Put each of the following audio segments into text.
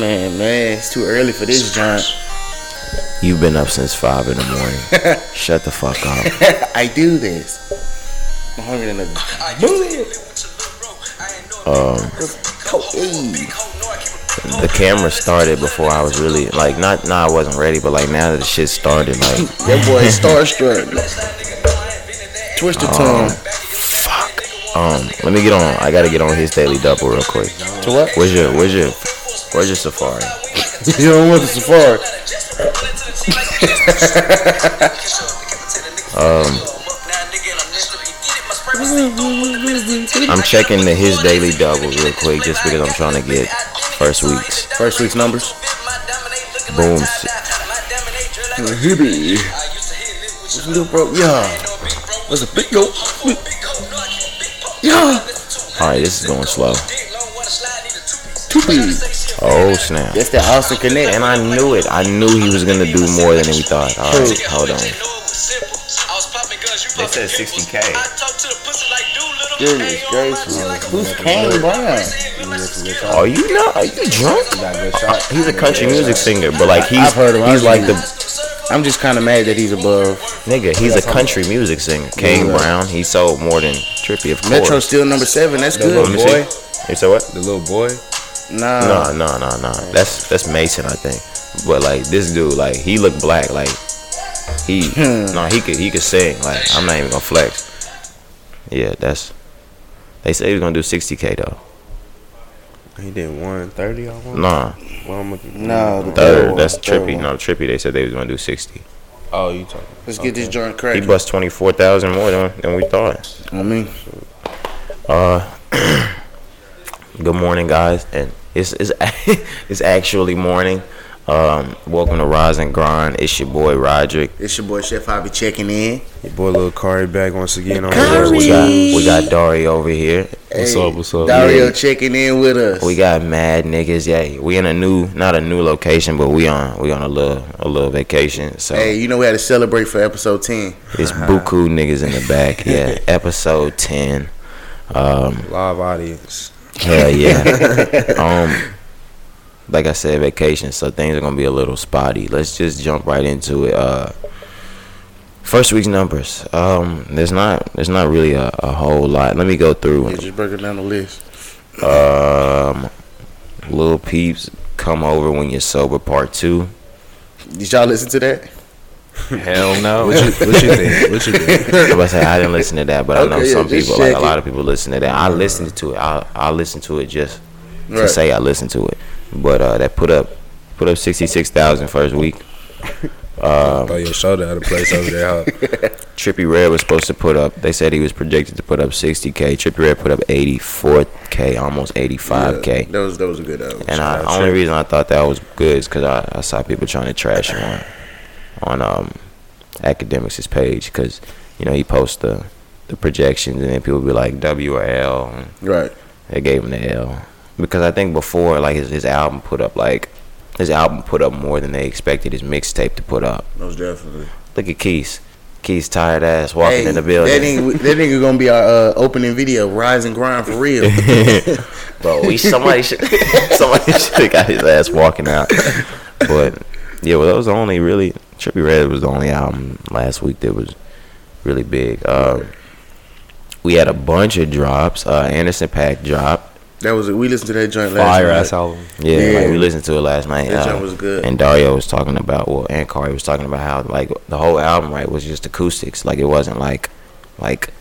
man, man, it's too early for this joint. You've been up since five in the morning. Shut the fuck up. I do this. I'm hungry than a Um, the camera started before I was really like not. Nah, I wasn't ready, but like now that the shit started, like That boy is starstruck. Twisted tongue. fuck. Um, let me get on. I gotta get on his daily double real quick. To what? Where's your Where's your Where's your Safari? you don't want the safari. um, I'm checking the his daily double real quick just because I'm trying to get first week's First week's numbers. boom. Hibby. Little bro, yeah. What's a big yo? Yeah. All right, this is going slow. Two bees. Oh snap! That's that Austin Connect. And I knew it. I knew he was gonna do more than we thought. All right, hold on. They said 60k. Goodness gracious. Who's Kane Brown? Are you not? Are you drunk? Got a good shot. He's a country music singer, but like he's I've heard him. he's like the I'm just kind of mad that he's above. nigga. He's a country music singer. Kane Brown. He sold more than Trippie, of course. Metro's still number seven. That's good. Let boy. You said what? The little boy. Nah. No, no, no, no. That's that's Mason, I think. But like this dude, like he looked black. Like he, no, he could he could sing. Like I'm not even gonna flex. Yeah, that's. They say he was gonna do 60k though. He did 130 I want. Nah, Well, I'm looking. No, the third. one, That's third Trippie. one. No, Trippie. They said they was gonna do 60. Oh, you talking? Let's get this joint cracked. He cracked. bust 24,000 more than than we thought. I mean, Uh, good morning, guys, and it's it's it's actually morning. Um, welcome to Rise and Grind. It's your boy Roderick. it's your boy Chef. I'll be checking in. Your boy, little Cari back once again on Cari. We got we got Dari over here. What's up? What's up? Dario Yeah. checking in with us. We got mad niggas. Yeah, we in a new, not a new location, but we on we on a little a little vacation. So hey, you know we had to celebrate for episode ten. it's buku niggas in the back. Yeah, episode ten. Um, live audience. Hell yeah. um, like I said, vacation. So things are gonna be a little spotty. Let's just jump right into it. Uh, first week's numbers. Um, there's not there's not really a, a whole lot. Let me go through. Yeah, just break it down the list. Um, Little Peep's, come over when you're sober. Part two. Did y'all listen to that? Hell no. What you, what you think? What you think? I was say I didn't listen to that, but I know Okay, yeah, some people, like check a lot of people, listen to that. I uh-huh. listened to it. I I listened to it just to Right. say I listened to it. But uh, that put up put up sixty six thousand first week. Um, Throw your shoulder out of place over there. Huh? Trippie Redd was supposed to put up. They said he was projected to put up sixty k. Trippie Redd put up eighty four k, almost eighty five k. That was that was a good album. And I, the only reason I thought that was good is because I, I saw people trying to trash him on um Akademiks' page because you know he posts the the projections and then people be like W or L. And right. they gave him the L because I think before like his his album put up like his album put up more than they expected his mixtape to put up. Most definitely. Look at Keys. Keys tired ass walking Hey, in the building. That nigga, that nigga gonna be our uh, opening video. Rise and grind for real. Bro, we somebody should somebody should have got his ass walking out. But yeah, well, that was the only really Trippie Redd was the only album last week that was really big. Um, we had a bunch of drops. Uh, Anderson .Paak dropped. that was it. We listened to that joint last Fire night. ass album. Yeah, Yeah. like we listened to it last night. That uh, joint was good. And Dario was talking about well, and Cari was talking about how like the whole album right was just acoustics. Like it wasn't like like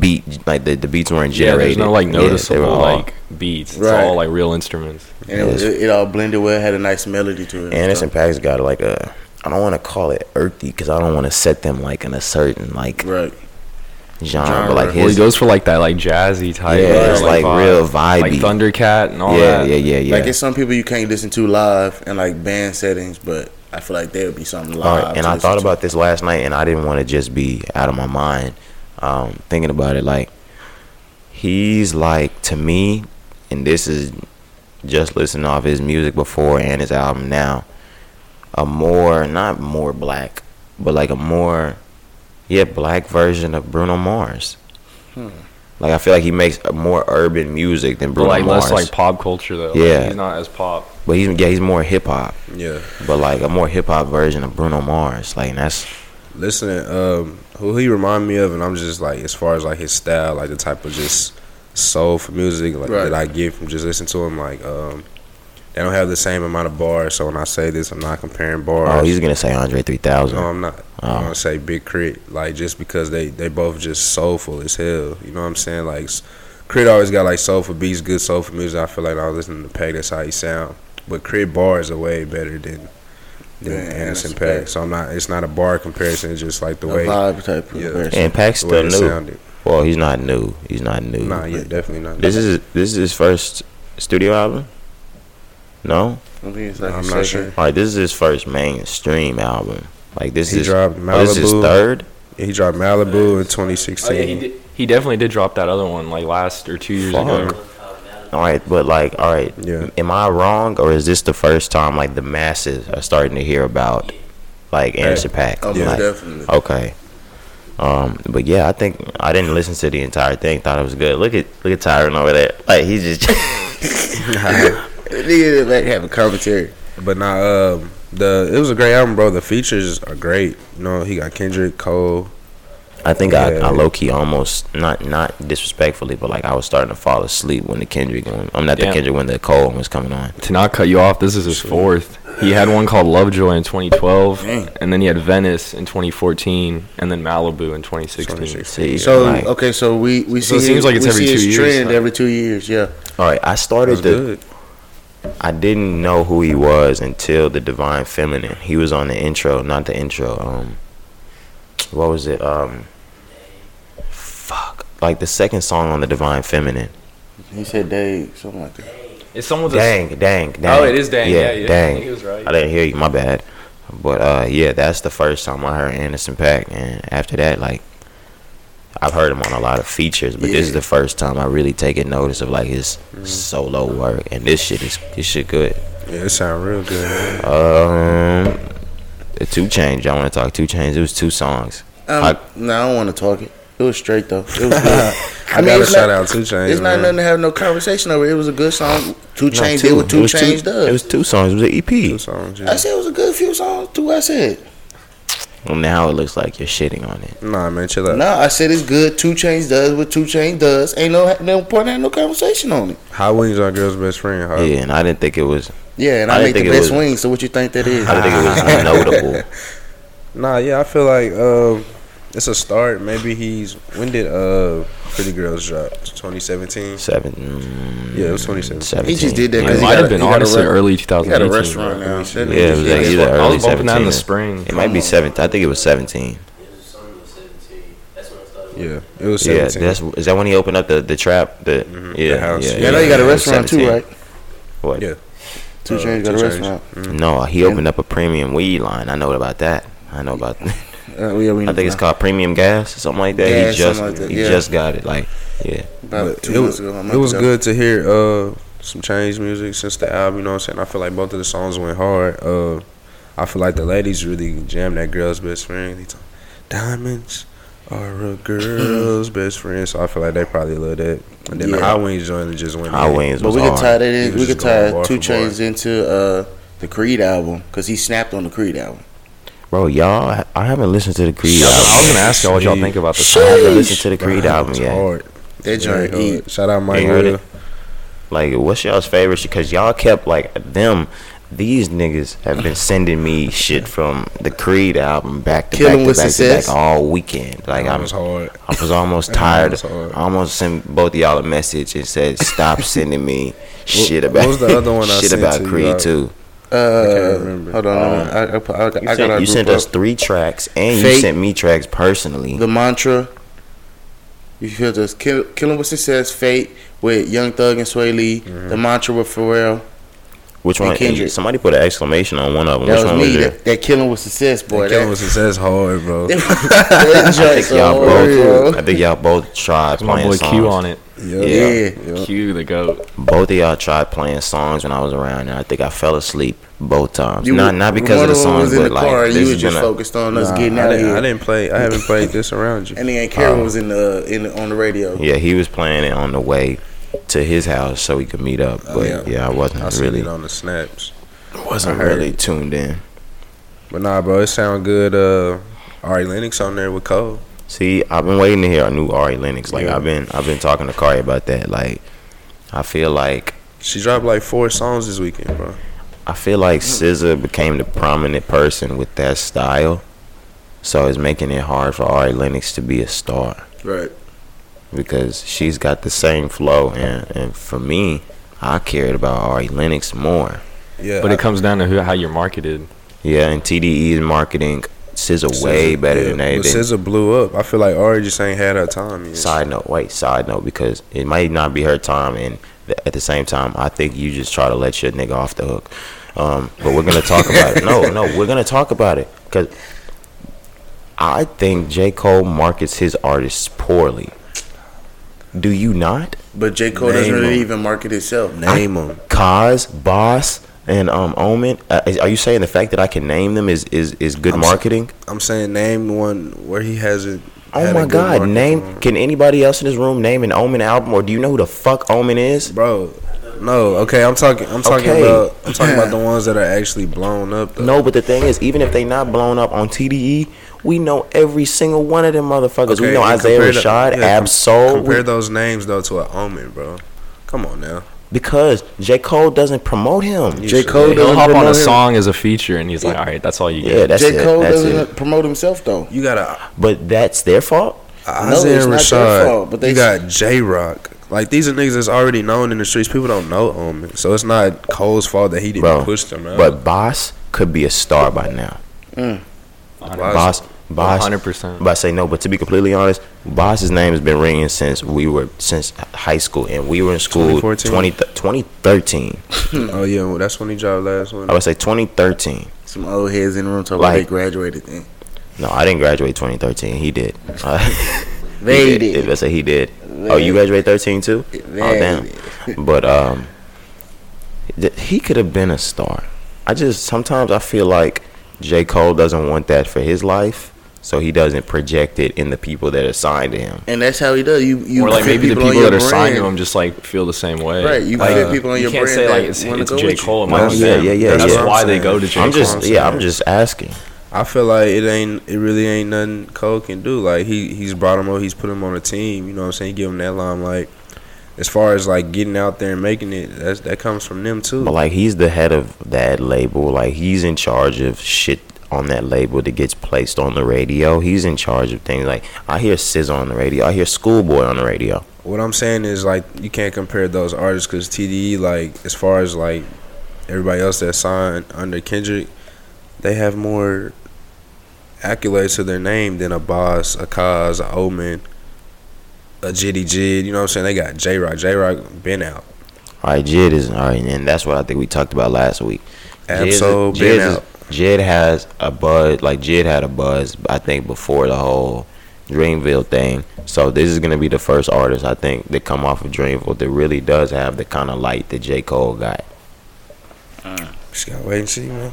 beat like the, the beats weren't Yeah, generated. there's no like noticeable were all- like beats. It's Right. all like real instruments. And it, it, it all blended well. Had a nice melody to it. Anderson .Paak's got like a I don't want to call it earthy because I don't want to set them like in a certain like Right. genre, Genre. but like his, Well, he goes for like that like jazzy type. Yeah, it's, like, real Like. Thundercat and all yeah, that. yeah, yeah, yeah. Like it's some people you can't listen to live in like band settings, but I feel like there would be something live. right, and I thought to. about this last night, and I didn't want to just be out of my mind um, thinking about it. Like he's like to me, and this is just listening off his music before and his album now. A more, not more black, but like a more, yeah, black version of Bruno Mars. Like I feel like he makes more urban music than But Bruno like Mars. less like pop culture though. Like, Yeah. he's not as pop. but he's yeah, he's more hip hop. Yeah. But like a more hip hop version of Bruno Mars. Like and that's Listening, um, who he remind me of, and I'm just like, as far as like his style, like the type of just soulful music like, Right. that I get from just listening to him, like, um, they don't have the same amount of bars. So when I say this, I'm not comparing bars. oh he's gonna say Andre three thousand. No, I'm not. Oh. I'm gonna say Big K.R.I.T., like just because they they both just soulful as hell. You know what I'm saying? Like s- K.R.I.T. always got like soulful beats, good soulful music. I feel like I was listening to Paak, that's how he sound. But K.R.I.T. bars are way better than than Yeah, Anderson Anderson .Paak. So I'm not. It's not a bar comparison. It's just like the A way vibe type of Yeah. comparison. And Paak's still new. sounded. Well, he's not new. He's not new. Nah, yeah, definitely not. This is this is his first studio album. No, I think it's like I'm his not sure. all right. This is his first mainstream album. Like this He is dropped oh, this is his Malibu. third. he dropped Malibu in Oh 2016. yeah, he did. He definitely did drop that other one like last or two years ago. Fuck. All right, but like, all right, Yeah. am I wrong or is this the first time like the masses are starting to hear about like Anderson .Paak? Oh, Like, definitely. Okay. Um, but yeah, I think I didn't listen to the entire thing. Thought it was good. Look at look at Tyron over there. Like he's just Nigga in the back having commentary. But now, um, the it was a great album, bro. The features are great. You know, he got Kendrick, Cole. I think I, Yeah. I low key almost not not disrespectfully, but like I was starting to fall asleep when the Kendrick one. I'm not the Damn. Kendrick when the Cole one was coming on. To not cut you off, this is his fourth. He had one called Lovejoy in 2012, Dang. and then he had Venice in 2014, and then Malibu in 2016. 2016. See, So like, okay, so we we So see it seems like it's every two his years, trend huh? every two years. Yeah, all right, I started That's the. I didn't know who he was until the Divine Feminine. He was on the intro, not the intro. Um, what was it? Um, fuck, like the second song on the Divine Feminine. he said Dave something like that. It's someone Dang, dang, dang. Oh, it is dang. Yeah, yeah. dang. He was right. I didn't hear you. My bad. But uh, yeah, that's the first time I heard Anderson .Paak, and after that, like, I've heard him on a lot of features, but this is the first time I really taken notice of like his solo work, and this shit is this shit good. Yeah, it sound real good. Man. Um, the two Chainz. I want to talk two Chainz. It was two songs. Um, I- no, I don't want to talk it. It was straight though. It was good. I, gotta shout not, out Two Chainz. It's not nothing to have no conversation over. It was a good song. Two No, Chains two. did what It Two was Chains does. It was two songs. It was an EP. Two songs. I said it was a good few songs. Two I said. Well, now it looks like you're shitting on it. Nah, man, chill out. No, I said it's good. Two Chainz does what Two Chainz does. Ain't no no point having no conversation on it. Hot Wings are girl's best friend. Huh? Yeah, and I didn't think it was. Yeah, and I I, make the best was- wings. So what you think that is? I didn't think it was notable. Nah, yeah, I feel like uh, it's a start. Maybe he's when did uh Pretty Girls drop? 2017. Seven. Yeah, it was 2017. He just did that It 'cause he might have been he got honestly re- early He got a restaurant now. Yeah, Yeah, it nigga was shit. like I was early bumping that in the spring. It might be seven. I think it was seventeen. Yeah, it was 17. Yeah, 17. that's is that when he opened up the the trap? The Mhm, yeah, the house. yeah, Yeah, I know you got a restaurant too, right? What? Yeah. Two Uh, Chains got a Two Chainz. restaurant. Mhm. No, he opened up a premium weed line. I know about that. I know about. Uh, yeah, we I think it's called Premium Gas or something like that. Gas, he just like that, he yeah. just got it. Like yeah, about two it months was, ago. it was ago. good to hear uh some change music since the album. You know what I'm saying? I feel like both of the songs went hard. Uh, I feel like the ladies really jammed that girl's best friend. They talk, Diamonds are a girl's best friend, so I feel like they probably love that. And then the Yeah. Hot Wings joint just went. Hot in. Wings But we could tie that in. We could tie Two Chainz into uh, the Creed album because he snapped on the Creed album. Bro, y'all, I haven't listened to the Creed album. I was gonna ask y'all what y'all think about this. I haven't listened to the Creed Bro, album it's yet. hard. That Very joint hard. Shout out Mike Ain't heard Will. it? Like, what's y'all's favorite? Because y'all kept like them. These niggas have been sending me shit from the Creed album back to Kill 'em back to with back to back all weekend. Like I'm, was hard. I was almost tired. was hard. I almost sent both of y'all a message and said, "Stop sending me shit what about was the other one I shit sent about to you, Creed uh, too." Uh, remember. hold on, Um, I, I, I, I, got- I You got sent, you sent up. us three tracks, and you sent me tracks personally. the mantra. You feel this kill, killing with success, fate with Young Thug and Swae Lee. Mm-hmm. The mantra with Pharrell. Which And one? Kendrick. Somebody put an exclamation on one of them. That Which was one me. was? That, that killing with success, boy. That killing with success hard, bro. that I joint think so y'all both. bro. I think y'all both tried My boy songs. Q on it. Yeah. Yeah. Q the goat. Both of y'all tried playing songs when I was around, and I think I fell asleep both times. You- not not because of the them songs, but the like car, this you has was just been a- focused on us Nah, getting I out didn't, here. I didn't play. I haven't played this around you. And then Karen oh. was in the in the, on the radio. Yeah, he was playing it on the way to his house so we could meet up. Oh, But yeah. yeah. I wasn't I really on the snaps. wasn't really tuned in. But nah, bro, it sound good. Uh, Ari Lennox on there with Cole. See, I've been waiting to hear a new Ari Lennox. Like Yeah. I've been I've been talking to Cari about that. Like I feel like She dropped like four songs this weekend, bro. I feel like SZA became the prominent person with that style. So it's making it hard for Ari Lennox to be a star. Right. Because she's got the same flow and, and for me I cared about Ari Lennox more. Yeah, But I- it comes down to who, how you're marketed. Yeah, and TDE's marketing SZA way better yeah, than they but did. SZA blew up. I feel like Ari just ain't had her time yet. Side note, wait, side note, because it might not be her time, and th- at the same time, I think you just try to let your nigga off the hook. Um, but we're gonna talk about it. No, no, we're gonna talk about it because I think J Cole markets his artists poorly. Do you not? But J. Cole doesn't really even market himself. Name them. Cozz, Bas, and um Omen. Uh, is- are you saying the fact that I can name them is is, is good I'm s- marketing? I'm saying name one where he hasn't. Oh had a my God! Name. Can anybody else in this room name an Omen album, or do you know who the fuck Omen is? bro. No, okay. I'm talking. I'm talking Okay. about. I'm talking about the ones that are actually blown up. Though. No, but the thing is, even if they not blown up on TDE, we know every single one of them motherfuckers. we know Isaiah compare the- Rashad, yeah, Ab-Soul. Compare we- those names though to an Omen, bro. Come on now. because J Cole doesn't promote him. You J. should- Cole He'll doesn't hop on a him. song as a feature, and he's like, "All right, that's all you get." Yeah, get." that's J. it. Cole That's doesn't it. promote himself though. You gotta. But that's their fault. Uh, no, Isaiah it's not their Rashad. fault, but they- you got Jay Rock. Like these are niggas that's already known in the streets. People don't know Omen, so it's not Cole's fault that he didn't Bro, push them out. But Bas could be a star by now. Mm. Bas, Bas, hundred percent. But I say no. But to be completely honest, Bas's name has been ringing since we were since high school, and we were in school 2014? 20, 2013. oh yeah, well, that's when he dropped last one. I would say 2013. Some old heads in the room talking Like- about they graduated then. No, I didn't graduate 2013. He did. Uh, They he did. I say he did. Oh, you graduated 13 too? Oh They damn. But um, th- he could have been a star. I just sometimes I feel like J Cole doesn't want that for his life, so he doesn't project it in the people that are signed to him. And that's how he does. You you or like fit maybe the people that are signed to him just like feel the same way. Right, you like, fit people on you your can't brand say like it's, wanna it's J. Cole. It No, might yeah, yeah, yeah, That's yeah. why they go to saying. J I'm Cole. just I'm yeah, I'm just asking. I feel like it ain't. It really ain't nothing Cole can do. Like he he's brought him up. He's put him on a team. You know what I'm saying? He give him that limelight. As far as like getting out there and making it, that's that comes from them too. But like he's the head of that label. Like he's in charge of shit on that label that gets placed on the radio. He's in charge of things like I hear SZA on the radio. I hear Schoolboy on the radio. What I'm saying is like you can't compare those artists because TDE like as far as like everybody else that signed under Kendrick, they have more accolades to their name than a Bas, a Cozz, a Omen, a Jitty J.I.D. You know what I'm saying? They got Jay Rock. Jay Rock been out. All right, J.I.D is all right, and that's what I think we talked about last week. Ab-Soul been out. J.I.D has a buzz, like J.I.D had a buzz. I think before the whole Dreamville thing. So this is gonna be the first artist I think that come off of Dreamville that really does have the kind of light that J Cole got. Mm. Just gotta wait and see, man.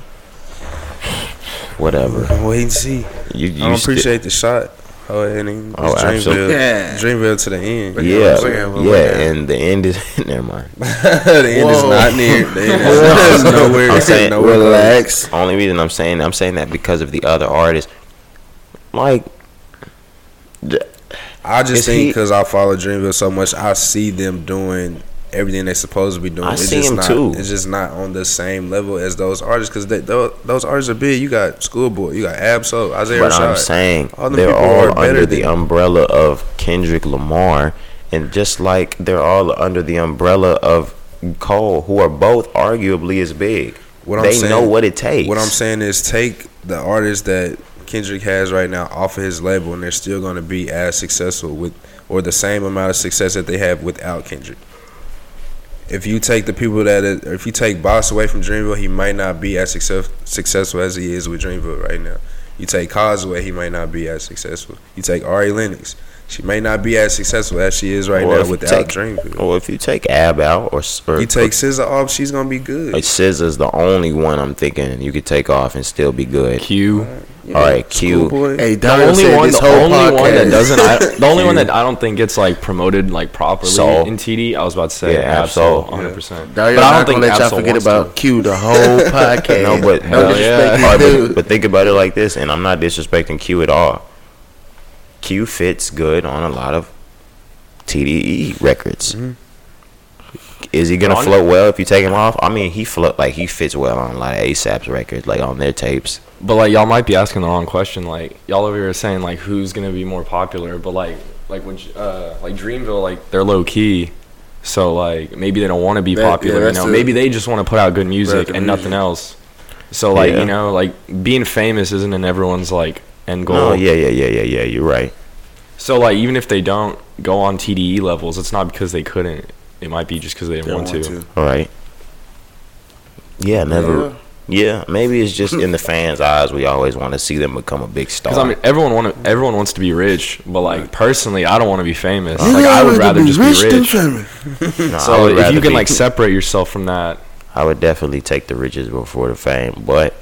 Whatever. Wait and see. You, you I don't sti- appreciate the shot. Oh, and then Oh, it's absolutely. Dreamville, Yeah. Dreamville to the end. Yeah, Look at him, look yeah, and the end is never mind. the end is not near. The end is nowhere. I'm saying- nowhere close. Relax. Only reason I'm saying I'm saying that because of the other artists. Like, I just think because I follow Dreamville so much, I see them doing everything they're supposed to be doing. I it's see just him not, too. It's just not on the same level as those artists because those, those artists are big. You got Schoolboy, you got Ab-Soul, Isaiah but Rashad. I'm saying All they're all under the umbrella of Kendrick Lamar, and just like they're all under the umbrella of Cole, who are both arguably as big. What I'm they saying- know what it takes. What I'm saying is take the artists that Kendrick has right now off of his label, and they're still going to be as successful with, or the same amount of success that they have without Kendrick. If you take the people that, if you take Bas away from Dreamville, he might not be as success, successful as he is with Dreamville right now. You take Cozz away, he might not be as successful. You take Ari Lennox, she may not be as successful as she is right Or now if you without take- Dreamville. Or if you take Ab out, or, s- or You take SZA off, she's gonna be good. like SZA's the only one I'm thinking you could take off and still be good. Q. All right, Q. Schoolboy. Hey, The only one, the whole only one that doesn't, I, the only one that I don't think gets like promoted like properly Soul. in TD. I was about to say Yeah, Ab-Soul, Ab-Soul. 100. percent But I don't gonna think let y'all forget about to. Q the whole podcast. No, but no Hell yeah. All right, he do. but, but think about it like this, and I'm not disrespecting Q at all. Q fits good on a lot of TDE records. Is he gonna On- float well if you take him off? I mean, he float like he fits well on a lot of ASAP's records, like on their tapes. But like y'all might be asking the wrong question. Like y'all over here saying like who's gonna be more popular, but like like when uh like Dreamville like they're low key, so like maybe they don't want to be That- yeah, popular. you know, the- maybe they just want to put out good music the and nothing else. So like Yeah. you know like being famous isn't in everyone's like end goal. No, yeah, yeah, yeah, yeah, yeah. You're right. So like even if they don't go on TDE levels, it's not because they couldn't. It might be just because they didn't They want, want to. All right. Yeah, never. Yeah, maybe it's just in the fans' eyes. We always want to see them become a big star. Because I mean, everyone want everyone wants to be rich, but like personally, I don't want to be famous. Like I would rather just be rich. No, I So if you can be- like separate yourself from that, I would definitely take the riches before the fame, but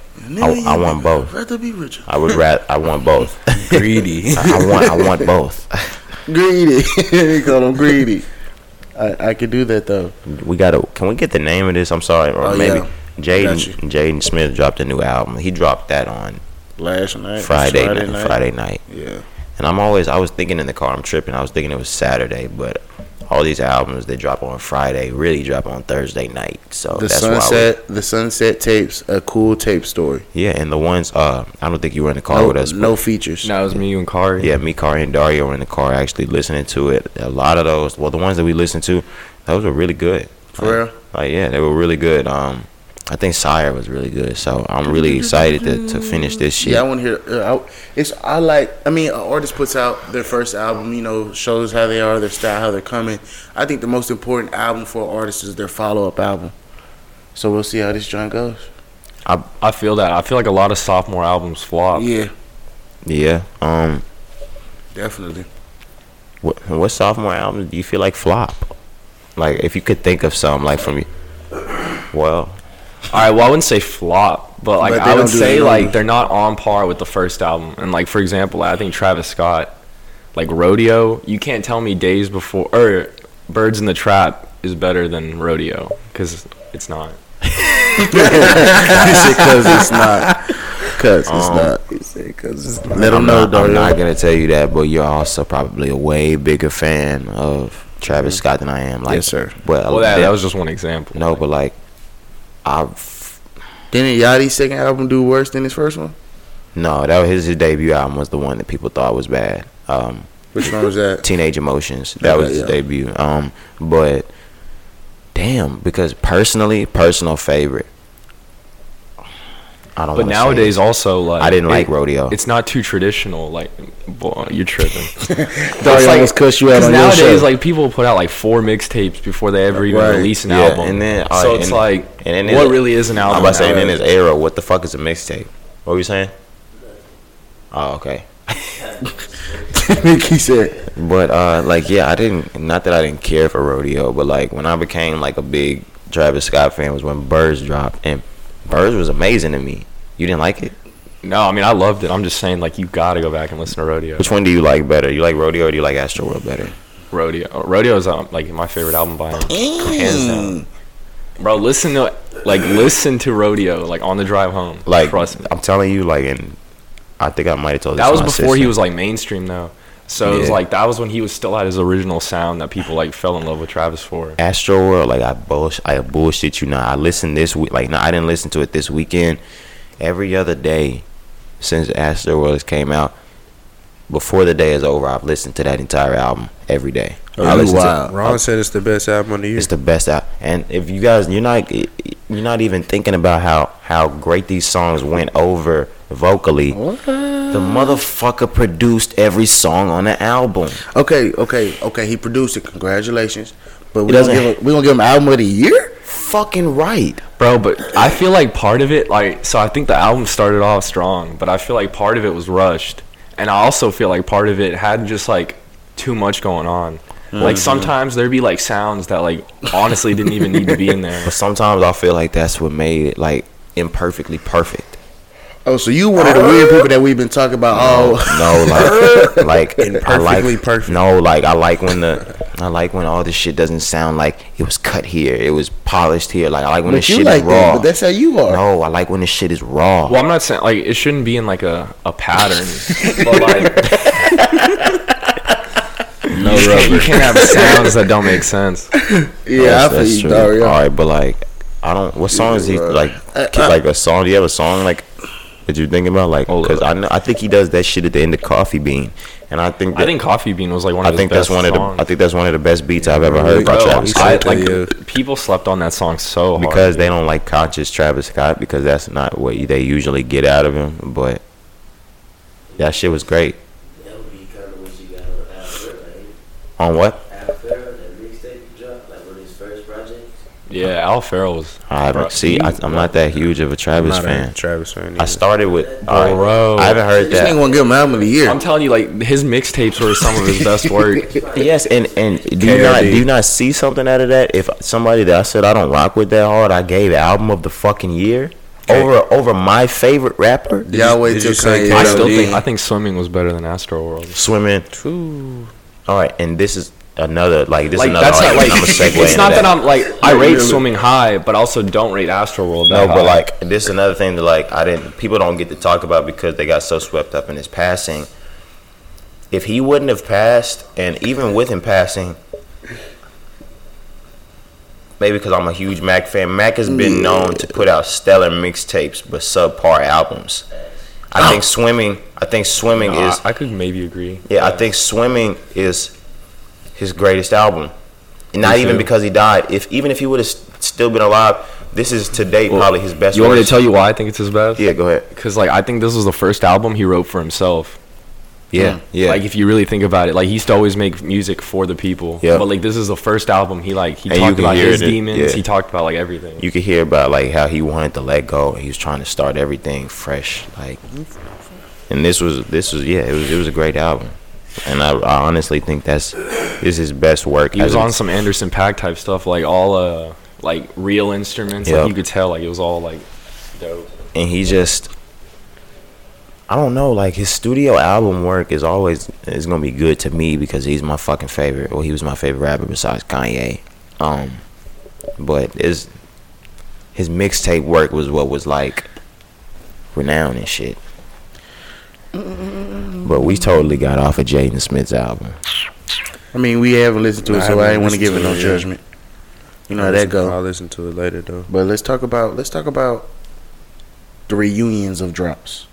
I, I want both. Rather be richer. I would rather. I want both. Greedy. I, I want. I want both. Greedy. they call him greedy. I, I could do that though. We gotta. Can we get the name of this? I'm sorry, or Oh, maybe yeah. Jaden. Jaden Smith dropped a new album. He dropped that on Last night. Friday. Friday night, night. Friday night. Yeah. And I'm always. I was thinking in the car. I'm tripping. I was thinking it was Saturday, but all these albums they drop on Friday really drop on Thursday night. So The that's why. sunset. The sunset tapes. A cool tape story. Yeah, and the ones. Uh, I don't think you were in the car No, with us. no features. no, it was me, you, and Cari. Yeah, me, Cari, and Dario were in the car actually listening to it. A lot of those, well, the ones that we listened to, those were really good. For like, real? Like, yeah, they were really good. Um, I think SYRE was really good. So I'm really excited to, to finish this shit. Yeah, I want to hear. Uh, I, it's I like. I mean, an artist puts out their first album. You know, shows how they are, their style, how they're coming. I think the most important album for an artist is their follow up album. So we'll see how this joint goes. I I feel that. I feel like a lot of sophomore albums flop. Yeah, Yeah. Um, definitely. what, what sophomore albums do you feel like flop? Like, if you could think of some, like from, well, All right, well, I wouldn't say flop, but like But I would say like numbers. they're not on par with the first album. And like for example, I think Travis Scott, like Rodeo, you can't tell me Days Before or Birds in the Trap is better than Rodeo because it's not. Because it's not. Because it's Um, not. He said because it's not. Let them I'm know, not, I'm not gonna tell you that, but you're also probably a way bigger fan of Travis Scott than I am. Like, Yes, sir. Well, Well, that, that- that was just one example. no, but like, I've Didn't Yachty's second album do worse than his first one? no, that was his, his debut album was the one that people thought was bad. Um, Which one was that? Teenage Emotions. That was his yeah. debut. Um, but damn, because personally, personal favorite. I don't. But wanna say nowadays, it. also like I didn't like it- Rodeo. It's not too traditional. Like, boy, you're tripping. Dario like- almost cussed you out Because on your nowadays, show. like people put out like four mixtapes before they ever even Right. release an Yeah, album. and then- so alright, it's and- like, and then what it- really is an album? I'm about to say, and in nowadays? this era, what the fuck is a mixtape? What were you saying? Oh, okay. he said. But uh, like, yeah, I didn't. Not that I didn't care for rodeo, but like when I became like a big Travis Scott fan was when Birds dropped, and Birds was amazing to me. You didn't like it? No, I mean I loved it. I'm just saying like you got to go back and listen to Rodeo. Which one do you like better? You like rodeo or do you like Astro World better? Rodeo. Rodeo is um, like my favorite album by him. Hands down. Bro, listen to like listen to Rodeo like on the drive home. Like, trust me. I'm telling you, like, and I think I might have told this That was before he was like mainstream though. So it was like that was when he was still at his original sound that people like fell in love with Travis for. Astro World, like I bullshit, I bullshit you now. I listened this week, like no, I didn't listen to it this weekend. Every other day since Astro World came out, before the day is over, I've listened to that entire album every day. Oh, I you listen to- Ron said it's the best album of the year. It's the best album. And if you guys, you're not, you're not even thinking about how how great these songs went over vocally. What? The motherfucker produced every song on the album. Okay, okay, okay. He produced it. Congratulations. But we It gonna doesn't- give him, we gonna give him album of the year. Fucking right. Bro, but I feel like part of it, like, so I think the album started off strong, but I feel like part of it was rushed. And I also feel like part of it had just, like, too much going on. Like, mm-hmm. sometimes there'd be, like, sounds that, like, honestly didn't even need to be in there. But sometimes I feel like that's what made it like imperfectly perfect. Oh, so you one of the weird people that we've been talking about? Oh, No, like like I like Imperfectly perfect. no, like I like when the I like when all this shit doesn't sound like it was cut here, it was polished here. Like I like when this but you shit like is that. raw. But that's how you are. no, I like when this shit is raw. Well, I'm not saying, like, it shouldn't be in, like, a, a pattern. but, like, no you can't, you can't have sounds that don't make sense. Yeah, I feel you, dog, yeah. All right, but like I don't. What song is he bro. like? Ki- uh, like a song? Do you have a song like that you're thinking about? Like, Hold because. I know I think he does that shit at the end of Coffee Bean, and I think that, I think Coffee Bean was, like, one of I his think best that's one of the. I think that's one of the best beats I've ever heard by Travis Scott. I, like, people slept on that song so hard. because they don't like conscious Travis Scott because that's not what they usually get out of him. But that shit was great. That would be kind of what you got on Al right? On what? Owl Pharaoh, that mixtape you dropped, like one of his first projects. Yeah, Owl Pharaoh was. I haven't Bro, see. I, I'm not that huge of a I'm Travis not a fan. Travis fan. I started with. all right, Bro. I haven't heard This that. ain't gonna give him album of the year. I'm telling you, like his mixtapes were some of his best work. Yes, and and do you not do you not see something out of that? If somebody that I said I don't rock with that hard, I gave album of the fucking year over over my favorite rapper, Y'all wait Did till you say Kanye. I still think I think swimming was better than Astro World. swimming. True. All right, and this is another like this Like is another that's not like I'm gonna segue it's not that. that. I'm like I rate swimming high, but also don't rate Astro World. No, That but high. like this is another thing that like I didn't people don't get to talk about because they got so swept up in his passing. If he wouldn't have passed, and even with him passing, maybe because I'm a huge Mac fan, Mac has been known to put out stellar mixtapes but subpar albums. I think swimming. I think swimming No, is I, I could maybe agree. yeah. I think swimming is his greatest album. And not even because he died. If even if he would have still been alive, this is to date probably his best. You want me to tell you why I think it's his best? Yeah, go ahead. Because like I think this was the first album he wrote for himself. Yeah, mm. yeah. Like if you really think about it, like he used to always make music for the people. Yeah. But like this is the first album he like he And talked about his it demons. yeah. He talked about like everything. you could hear about like how he wanted to let go. He was trying to start everything fresh. Like, and this was this was yeah, it was it was a great album. And I, I honestly think that's this is his best work. he was on some Anderson .Paak type stuff, like all uh like real instruments. Yep. Like you could tell like it was all like dope. and he just I don't know, like his studio album work is always is gonna be good to me because he's my fucking favorite. Well, he was my favorite rapper besides Kanye. Um, but his his mixtape work was what was like renowned and shit. But we totally got off of Jaden Smith's album. I mean, we haven't listened to it, I so I haven't ain't want to give listened it no to it yet. judgment. You know how that goes. I'll listen to it later though. But let's talk about let's talk about the reunions of drops.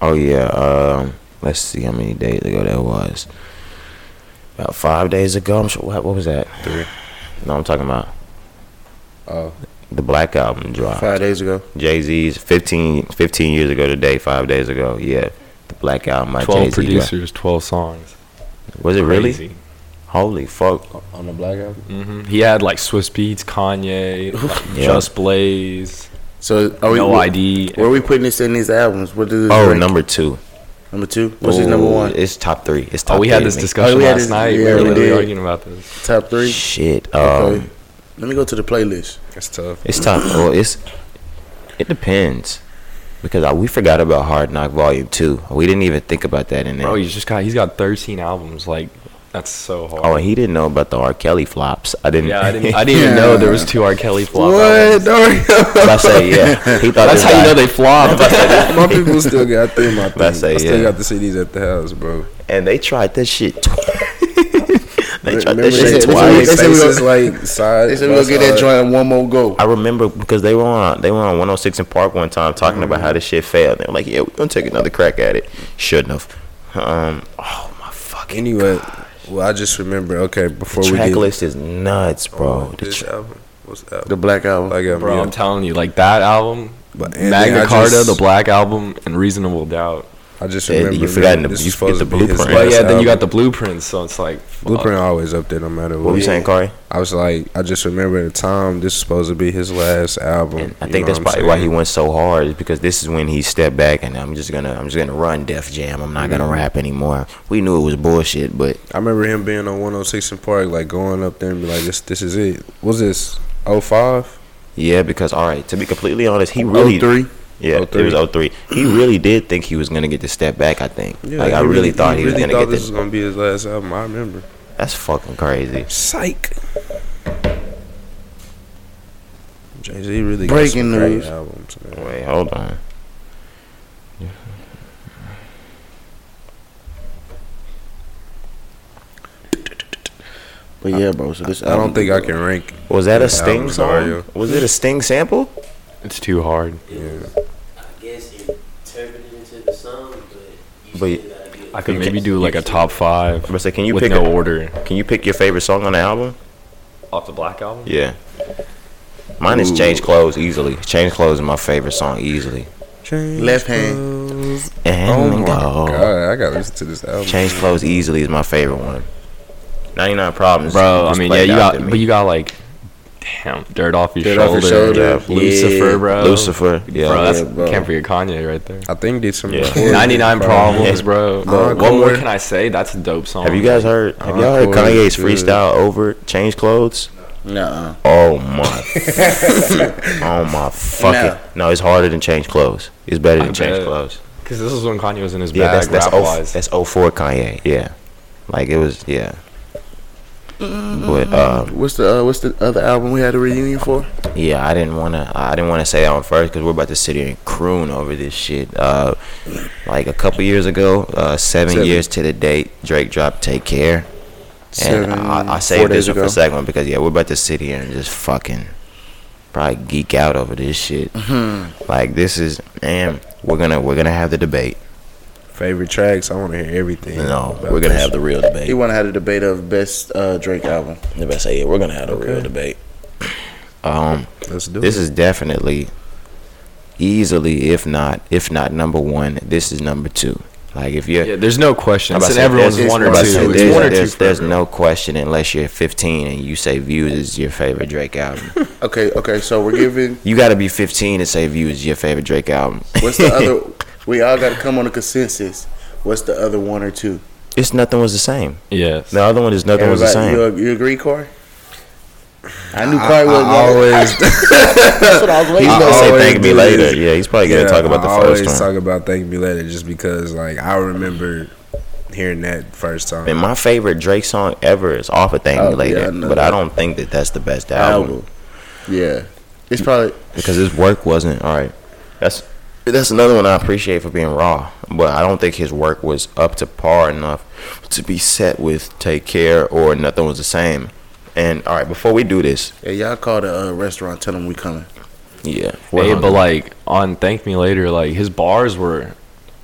Oh yeah, um, let's see how many days ago that was. About five days ago. I'm sure. What, what was that? Three. No, I'm talking about Oh, the Black Album dropped. Five days ago. Jay Z's 15, 15 years ago today, five days ago. Yeah, the Black Album by Jay Twelve Z. producers, twelve songs. Was it really? Crazy. Holy fuck! on the Black Album. hmm He had like Swizz Beatz, Kanye, like, Yeah. Just Blaze, So are we, No where, ID. Where are we putting this in these albums? What is Oh, rank? number two. number two? What's his Ooh, number one? It's top three. It's top Oh, we three had to this me. discussion Oh, we had last this- night. yeah, we were we literally did. arguing about this. Top three. Shit. Um, Okay. Let me go to the playlist. That's tough. It's top. Well, it's it depends because I, we forgot about Hard Knock Volume Two. We didn't even think about that in there. Bro, he's just got he's got 13 albums. Like that's so hard. Oh, he didn't know about the R. Kelly flops. I didn't. yeah, I didn't. I didn't even know there was two R. Kelly flops. What? albums. I say yeah. He thought That's this how you know they flopped. my people still got them. My About to say, I still yeah. got the CDs at the house, bro. and they tried that shit. tw- they tried Remember that they shit said twice. They said we faces gonna- like side. They said we're gonna get that side. joint one more go. I remember because they were on they were on 106 & Park one time talking about how this shit failed. They were like, "Yeah, we're gonna take another crack at it." Shouldn't have. Um. Oh my fucking. Anyway, well, I just remember. Okay, before The we track get list is nuts, bro. The this tra- album, what's the album? The Black Album. Black album, Bro, yeah. I'm telling you, like that album, But- Magna Carta, just- the Black Album, and Reasonable Doubt. I just Yeah, remember. you forgot the- you forget the to be his blueprint. But last yeah, then you got the blueprints, so it's like fuck. blueprint always up there no matter What what. were you saying, Corey? I was like, I just remember the time this was supposed to be his last album. And I think that's what I'm probably why he went so hard is because this is when he stepped back and I'm just gonna I'm just gonna run Def Jam. I'm not gonna Mhm. rap anymore. We knew it was bullshit, but I remember him being on 106 & Park, like going up there and be like, "This, this is it." Was this 05? yeah, because all right, to be completely honest, he really 03. Yeah, it oh was 03. He really did think he was gonna get the step back. I think. like I he really, thought he, was really gonna thought get this this. was gonna be his last album. I remember. That's fucking crazy. Psych. Jay Z really got Breaking some great news. albums. Man. Wait, hold on. But yeah, bro. So this I don't think I can rank. Was that a Sting albums, song? Was it a Sting sample? It's too hard. Yeah. I guess interpreted into the song, but you But- still gotta. I could maybe do like a top five But say, can you with pick no a, order Can you pick your favorite song on the album? off the Black album. Yeah. Mine is Change Clothes easily. Change Clothes is my favorite song easily. Change Left hand. And Oh my go. god, I gotta listen to this album. Change Clothes easily is my favorite one. 99 Problems. Bro, I mean, yeah, you got, to me. but you got like, damn, dirt off your Dirt shoulder. Off Your Shoulder. Yeah. Lucifer, Yeah. bro. Lucifer. Yeah. Bro, that's Yeah, bro. can't forget Kanye right there. I think did some. Yeah. 99 problems, Yeah. bro. Bro, what more can I say? That's a dope song. have you guys heard? Have y'all heard Encore Kanye's is good. freestyle over Change Clothes? Nuh-uh. Oh my. oh my fucking. No, it's harder than Change Clothes. It's better I than Change bet. Clothes. Because this is when Kanye was in his Yeah, bag, that's oh, that's rap oh, wise. that's 04 Kanye. Yeah. Like it was. Yeah. But uh, What's the uh, What's the other album we had a reunion for? Yeah, I didn't wanna. I didn't wanna say that one first because we're about to sit here and croon over this shit. Uh, like a couple years ago, uh, seven, Seven. years to the date, Drake dropped "Take Care," and Seven, I, I four saved this one for ago. second one because yeah, we're about to sit here and just fucking probably geek out over this shit. Mm-hmm. Like this is, and we're gonna we're gonna have the debate. Favorite tracks. I want to hear everything. No, we're gonna this have the real debate. He want to have a debate of best uh, Drake album. If I say yeah, we're gonna have the real debate. Um. Let's do this it. is definitely easily if not if not number one this is number two like if you're yeah, there's no question. I'm about It's in everyone's there's- one or about to two. say, It's there's, one or two. there's, there's no question unless you're 15 and you say views is your favorite drake album Okay, okay. So we're giving. you got to be 15 to say views is your favorite drake album What's the other? We all got to come on a consensus. What's the other one or two? it's nothing was the same Yes. the other one is nothing was the same You, you agree, Corey? I knew I, Corey was. I always, That's what I was waiting he's gonna say thank me do later this. yeah he's probably gonna yeah, talk about the I first always one talk about Thank Me Later just because, like, I remember hearing that first time. and my favorite drake song ever is off of thank Oh, me yeah, later I know but i don't think that that's the best album. album. Yeah, it's probably because his work wasn't all right. That's that's another one I appreciate for being raw, but I don't think his work was up to par enough to be set with Take Care or Nothing Was the Same. And all right, before we do this, yeah. Y'all call the uh, restaurant. Tell them we coming. yeah, Hey, but like on Thank Me Later, like his bars were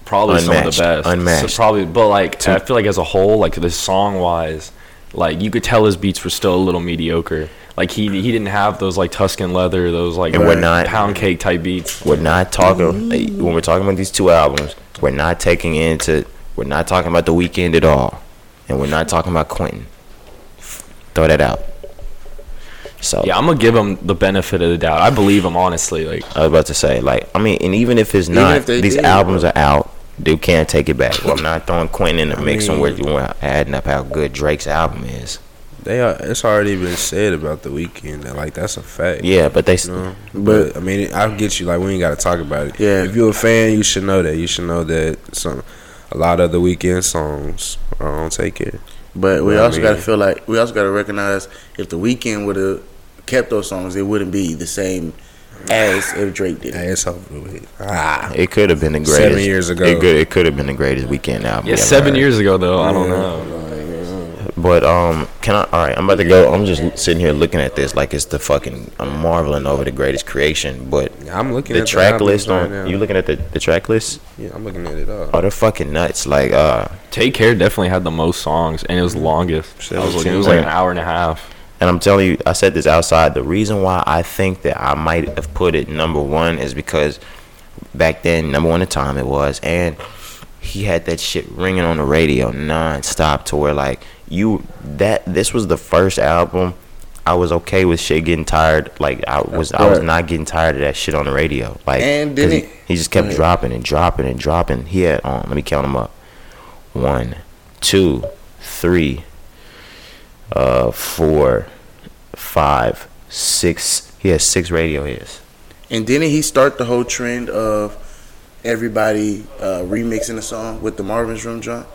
probably some of the best. unmatched. So probably, but like I feel like as a whole, like the song wise, like you could tell his beats were still a little mediocre. Like he he didn't have those like Tuscan leather, those like And we're not- pound cake type beats. we're not talking when we're talking about these two albums. We're not taking into we're not talking about the Weeknd at all, and we're not talking about Quentin. Throw that out. So Yeah, I'm gonna give him the benefit of the doubt. I believe him honestly. Like I was about to say, like, I mean, and even if it's not, if these did, albums are out. They can't take it back. Well, I'm not throwing Quentin in the mix and we're, we're adding up how good Drake's album is. They are, it's already been said about the Weeknd that like that's a fact. Yeah, but they, s You know? But I mean, I get you. Like we ain't got to talk about it. Yeah. If you're a fan, you should know that. You should know that some a lot of the Weeknd songs are on Take Care. But we Yeah, I also got to feel like we also got to recognize if the Weeknd would have kept those songs, it wouldn't be the same as if Drake did. it. Ass over. Ah. it could have been the greatest. Seven years ago. it could it could have been the greatest Weeknd album. yeah, seven heard. years ago though. I don't Yeah. know. But um, can I? All right, I'm about to go. I'm just sitting here looking at this like it's the fucking. I'm marveling over the greatest creation. But I'm looking at the at track albums list right on now. you looking at the the track list? Yeah, I'm looking at it all. Oh, they're fucking nuts. Like uh, Take Care definitely had the most songs and it was longest. I was looking, it was like an hour and a half. And I'm telling you, I said this outside. The reason why I think that I might have put it number one is because back then, number one at the time it was, and he had that shit ringing on the radio non-stop to where like you that this was the first album I was okay with shit getting tired. Like I was, I was not getting tired of that shit on the radio. Like, And didn't he, he just kept dropping and dropping and dropping. He had on. Let me count them up. One, two, three, uh, four, five, six. He has six radio hits. And didn't he start the whole trend of everybody uh, remixing the song with the Marvin's Room joint?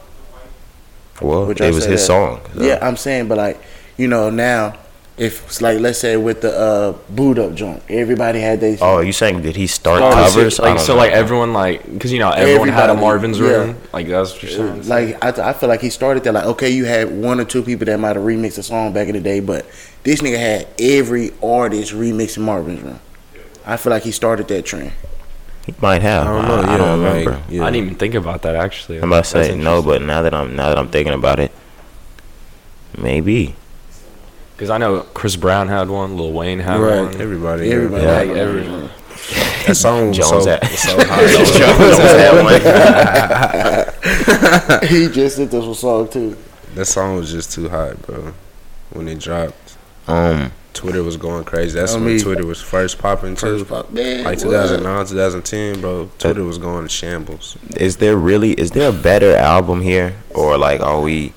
Well, Would it was his that? song. so- Yeah, I'm saying, but like, you know, now if it's like let's say with the uh, boot up joint, everybody had they. Oh, you saying did he start Oh, so- covers? I like so, like everyone, like because you know everyone had a Everybody, Marvin's yeah. room. Like that's what you're saying. like I, I feel like he started that like okay you had one or two people that might have remixed a song back in the day but this nigga had every artist remixing Marvin's Room. I feel like he started that trend. He might have. I don't know. I, yeah, I don't like, remember. yeah. I didn't even think about that actually. I'm about to say no, but now that I'm now that I'm thinking about it, maybe. because I know Chris Brown had one, Lil Wayne had Right. one. Everybody, Everybody, Yeah. had Like, every- That song was Jones so, had- so high. he just did this song too. that song was just too hot, bro. When it dropped, Um, Twitter was going crazy. That's I when mean- Twitter was first popping too. First pop, man, Like what? 2009, 2010, bro. Twitter was going to shambles. is there really is there a better album here, or like are we?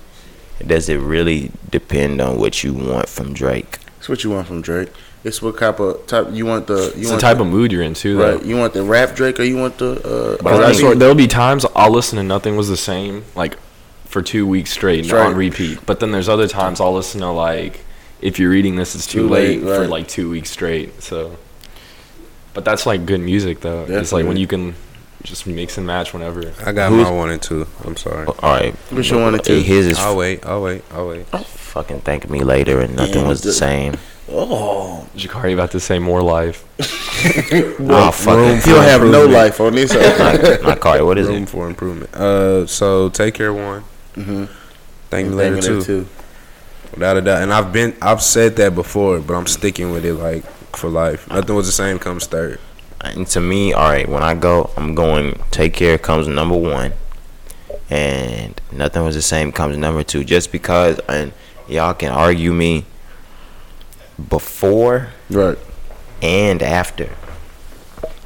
Does it really depend on what you want from Drake? It's what you want from Drake. It's what type of type you want the you It's the type the, of mood you're into, though. right. You want the rap Drake or you want the uh, Because I R&B? there'll be times I'll listen to nothing was the same, like for two weeks straight Straight. on repeat. But then there's other times I'll listen to like, if you're reading this, it's too, Too late, late, for like two weeks straight. So, but that's like good music though. It's like when you can just mix and match whenever. I got Who's- my one and two. I'm sorry. All right, Which one wanted to? His is I'll wait. I'll wait. I'll wait. fucking thank me later, and nothing Yeah, was the the- same. Oh, Jakari about to say more life. Oh fuck it. he'll have no life on this. Not, not Cardi. What is Room it? for improvement. Uh, so take care one. mm-hmm. Thank me later too. Without a doubt. And I've been, I've said that before, but I'm sticking with it like for life. Nothing was the same comes third. And to me, all right, when I go, I'm going. Take care comes number one, and nothing was the same comes number two. Just because, and y'all can argue me before Right. and after.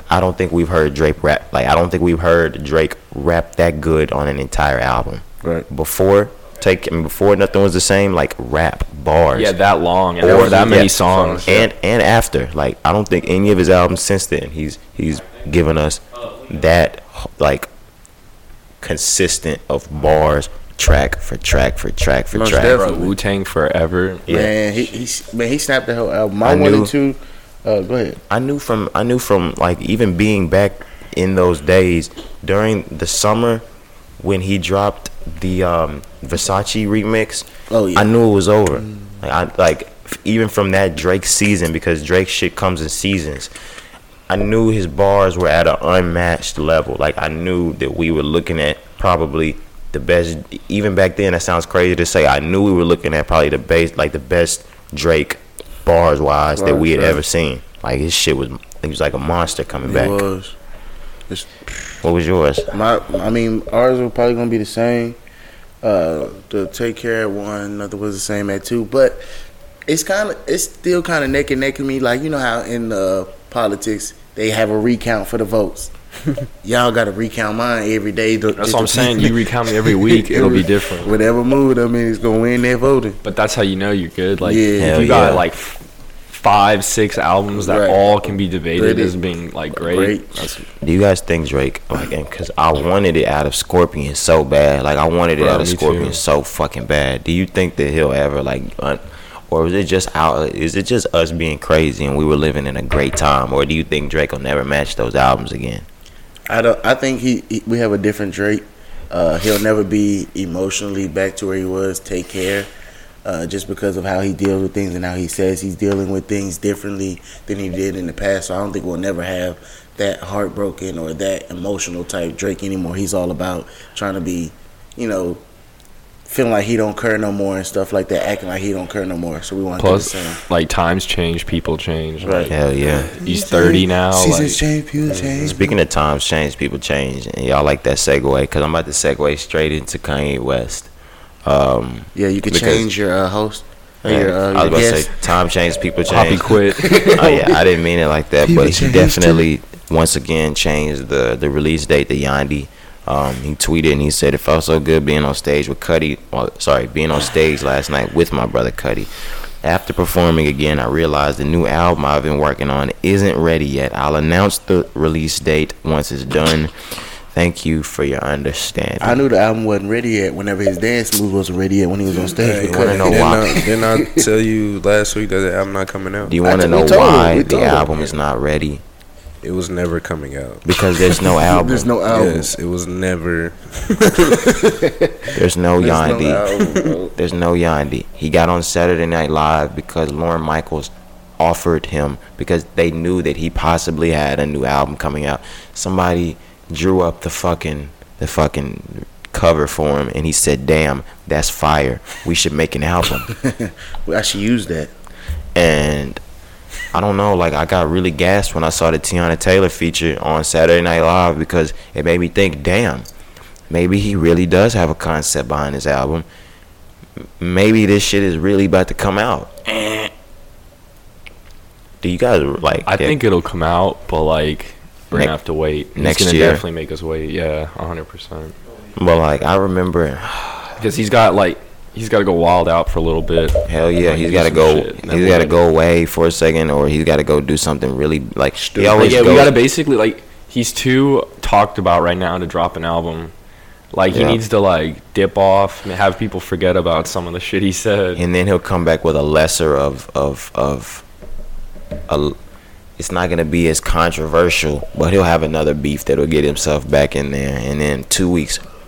I don't think we've heard Drake rap. Like I don't think we've heard Drake rap that good on an entire album. Right. Before take, I mean, before nothing was the same. Like rap bars. Yeah, that long and Or that many yeah, songs. and and after like i don't think any of his albums since then he's he's given us that like consistent of bars track for track for track for Most track definitely. Bro, Wu Tang forever. Yeah. Man, he, he man he snapped the whole album. My I one knew- and two. Uh, go ahead. i knew from i knew from like even being back in those days during the summer when he dropped the um versace remix Oh yeah. I knew it was over. Like, I, like f- even from that Drake season, because Drake shit comes in seasons. I knew his bars were at an unmatched level. Like I knew that we were looking at probably the best. Even back then, that sounds crazy to say. I knew we were looking at probably the best, like the best Drake bars wise that we had right. ever seen. Like his shit was, he was like a monster coming It back. was. It's, What was yours? my, I mean, ours were probably gonna be the same. Uh, the take care at one, nothing was the same at two, but it's kind of, it's still kind of neck and neck with me. Like you know how in uh, politics they have a recount for the votes. Y'all got to recount mine every day. to- That's what I'm saying. You recount me every week, it'll be different. Whatever mood I'm in is gonna win that voting. But that's how you know you're good. Like Yeah. if Hell you got like f- five, six albums that Right. all can be debated Great. as being like great. Great. Do you guys think Drake like? Because I wanted it out of Scorpion so bad. Like I wanted it Bro, out of me Scorpion too. so fucking bad. Do you think that he'll ever like? Un- or is it just out? Is it just us being crazy and we were living in a great time? Or do you think Drake will never match those albums again? I don't. I think he, he we have a different Drake. Uh, he'll never be emotionally back to where he was. Take care, uh, just because of how he deals with things and how he says he's dealing with things differently than he did in the past. So I don't think we'll never have that heartbroken or that emotional type Drake anymore. He's all about trying to be, you know, feeling like he don't care no more and stuff like that, acting like he don't care no more. So we want to do the Plus, same. like times change, people change. Right. Hell yeah. He's 30 now. Seasons Like, change, people change. Speaking of times change, people change, and y'all like that segue because I'm about to segue straight into Kanye West. Um, Yeah, you could change your uh, host. Or and your, uh, I was your about to say time change, people change. Poppy change. quit. oh yeah, I didn't mean it like that, People but he change definitely once again changed the the release date to Yandhi. Um, he tweeted and he said it felt so good being on stage with Cudi. Well, sorry, being on stage last night with my brother Cudi. After performing again, I realized the new album I've been working on isn't ready yet. I'll announce the release date once it's done. Thank you for your understanding. I knew the album wasn't ready yet. Whenever his dance move wasn't ready yet, when he was on stage, Hey, with wanna know didn't, why? I, didn't I tell you last week that the album not coming out? Do you want to know why we the told him. album is not ready? It was never coming out. Because there's no album. There's no album. Yes, it was never. There's no There's no album. There's no Yandhi. He got on Saturday Night Live because Lorne Michaels offered him because they knew that he possibly had a new album coming out. Somebody drew up the fucking the fucking cover for him and he said, "Damn, that's fire. We should make an album." We actually used that. and I don't know, like I got really gassed when I saw the Teyana Taylor feature on Saturday Night Live because it made me think, damn, maybe he really does have a concept behind his album. Maybe this shit is really about to come out. Eh. Do you guys like? I think it'll come out, but like we're Ne- gonna have to wait. He's next gonna year. definitely make us wait. Yeah, hundred percent. Well, like I remember, Because he's got like he's got to go wild out for a little bit. hell yeah, he's got to go. shit, He's got to go away for a second, or he's got to go do something really like. He always yeah, we gotta basically like he's too talked about right now to drop an album. Like he Yeah. needs to like dip off and have people forget about some of the shit he said. and then he'll come back with a lesser of of of a it's not gonna be as controversial, but he'll have another beef that'll get himself back in there, and then two weeks,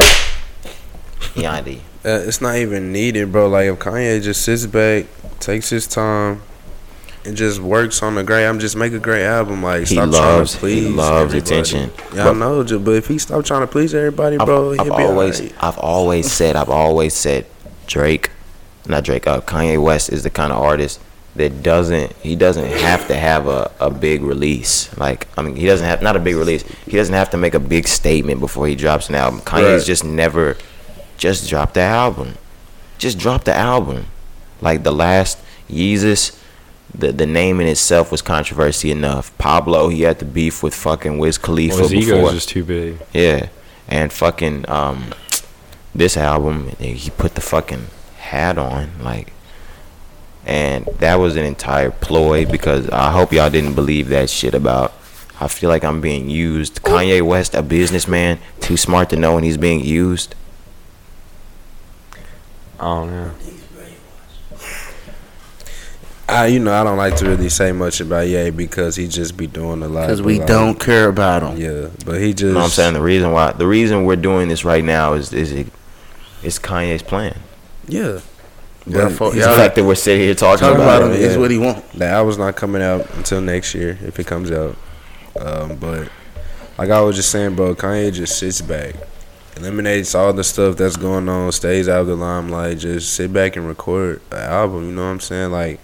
Yandhi. Uh, it's not even needed, bro. Like if Kanye just sits back, takes his time, and just works on a great I'm just make a great album. Like He stop loves- trying to he loves everybody. attention. Yeah, I know, but if he stop trying to please everybody, bro, I've, he'll I've be always alright. I've always said I've always said Drake, not Drake. Uh, Kanye West is the kind of artist that doesn't he doesn't have to have a, a big release. Like I mean he doesn't have not a big release. He doesn't have to make a big statement before he drops an album. Kanye's Right. just never just dropped the album. Just drop the album. Like the last Yeezus, the the name in itself was controversy enough. Pablo, he had the beef with fucking Wiz Khalifa Well, his ego before. is just too big. Yeah, and fucking um, this album, he put the fucking hat on, like, and that was an entire ploy because I hope y'all didn't believe that shit about. I feel like I'm being used. Kanye West, a businessman, too smart to know when he's being used. I don't know. I, you know, I don't like to really say much about Ye because he just be doing a lot. Because we like, don't care about him. Yeah, but he just. You know what I'm saying? The reason why, the reason we're doing this right now is is it, it's Kanye's plan. Yeah. Therefore, But It's y'all the fact that we're sitting here talking talking about, about him it. is yeah. what he want. The album's not coming out until next year if it comes out. Um, but like I was just saying, bro, Kanye just sits back, eliminates all the stuff that's going on, stays out of the limelight, just sit back and record an album. You know what I'm saying? Like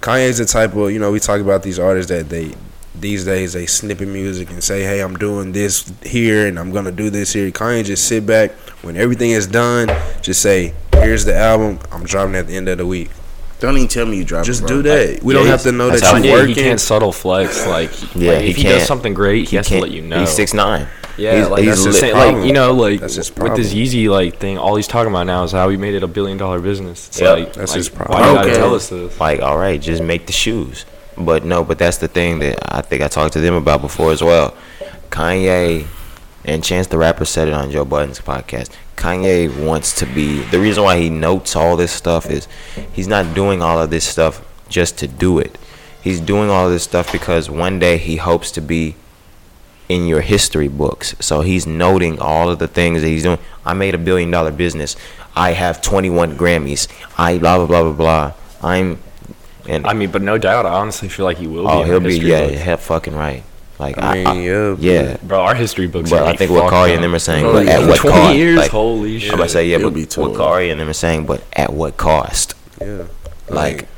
Kanye's the type of you know we talk about these artists that they these days they snippet music and say, hey, I'm doing this here and I'm gonna do this here. Kanye just sit back when everything is done, just say, here's the album. I'm dropping it at the end of the week. Don't even tell me you dropped Just it, do bro. that. we Yeah, don't have to know that you're working. he can't subtle flex. Like, Yeah, like, he if he can't. does something great, he, has to let you know. He's six nine. Yeah, He's- like he's that's the lit same. Like you know, like That's with this problem. Yeezy like thing, all he's talking about now is how he made it a billion dollar business. It's Yep. like That's like, his Why problem. you gotta Okay. tell us this? like all right just make the shoes but no but that's the thing that i think i talked to them about before as well kanye and chance the rapper said it on joe budden's podcast kanye wants to be the reason why he notes all this stuff is he's not doing all of this stuff just to do it he's doing all of this stuff because one day he hopes to be in your history books so he's noting all of the things that he's doing i made a billion dollar business i have 21 grammys i blah blah blah blah blah i'm and I mean, but no doubt, I honestly feel like he will. Oh, be he'll be yeah, books. hell fucking right. Like I mean, yeah, yeah. Bro, our history books. But I think what fucked Cari and them are saying, Bro, but at what cost? years, Like, holy shit. I'm about to say, yeah, It'll but what total. Cari and them are saying, but at what cost? Yeah. Like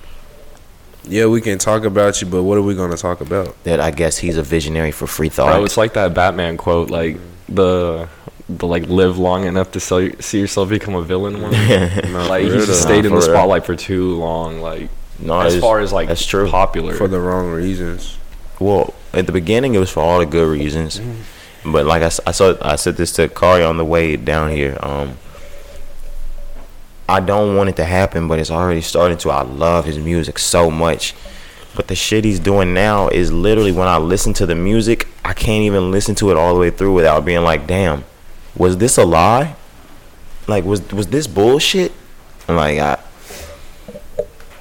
yeah, we can talk about you, but what are we gonna talk about? that, I guess he's a visionary for free Bro, thought. it's like that Batman quote, like the the like live long enough to sell, see yourself become a villain. One. No, like he just stayed in the spotlight for too long. Like no, as it's- far as like that's true. popular. for the wrong reasons. Well, at the beginning, it was for all the good reasons. But like I, I saw, I said this to Cari on the way down here. Um, I don't want it to happen, but it's already starting to. I love his music so much. But the shit he's doing now is literally when I listen to the music, I can't even listen to it all the way through without being like, "Damn, was this a lie? Like, was was this bullshit?" I'm like, I,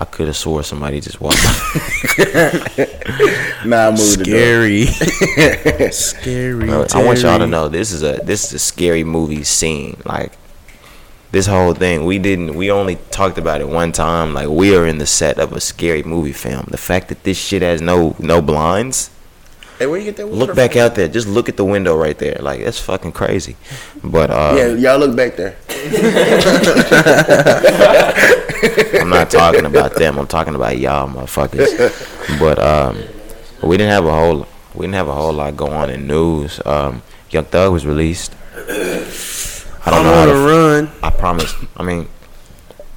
I could have swore somebody just walked. Nah, I moved Scary. Scary. Bro, I want y'all to know this is a this is a scary movie scene. Like this whole thing, we didn't we only talked about it one time. Like we are in the set of a scary movie film. The fact that this shit has no no blinds. Hey, where you get that? Look back from? out there. Just look at the window right there. Like that's fucking crazy. But uh, Yeah, y'all look back there. I'm not talking about them. I'm talking about y'all motherfuckers. But um, we didn't have a whole we didn't have a whole lot going on in news. Um, Young Thug was released. I don't I'm know how on to run. I promise. I mean,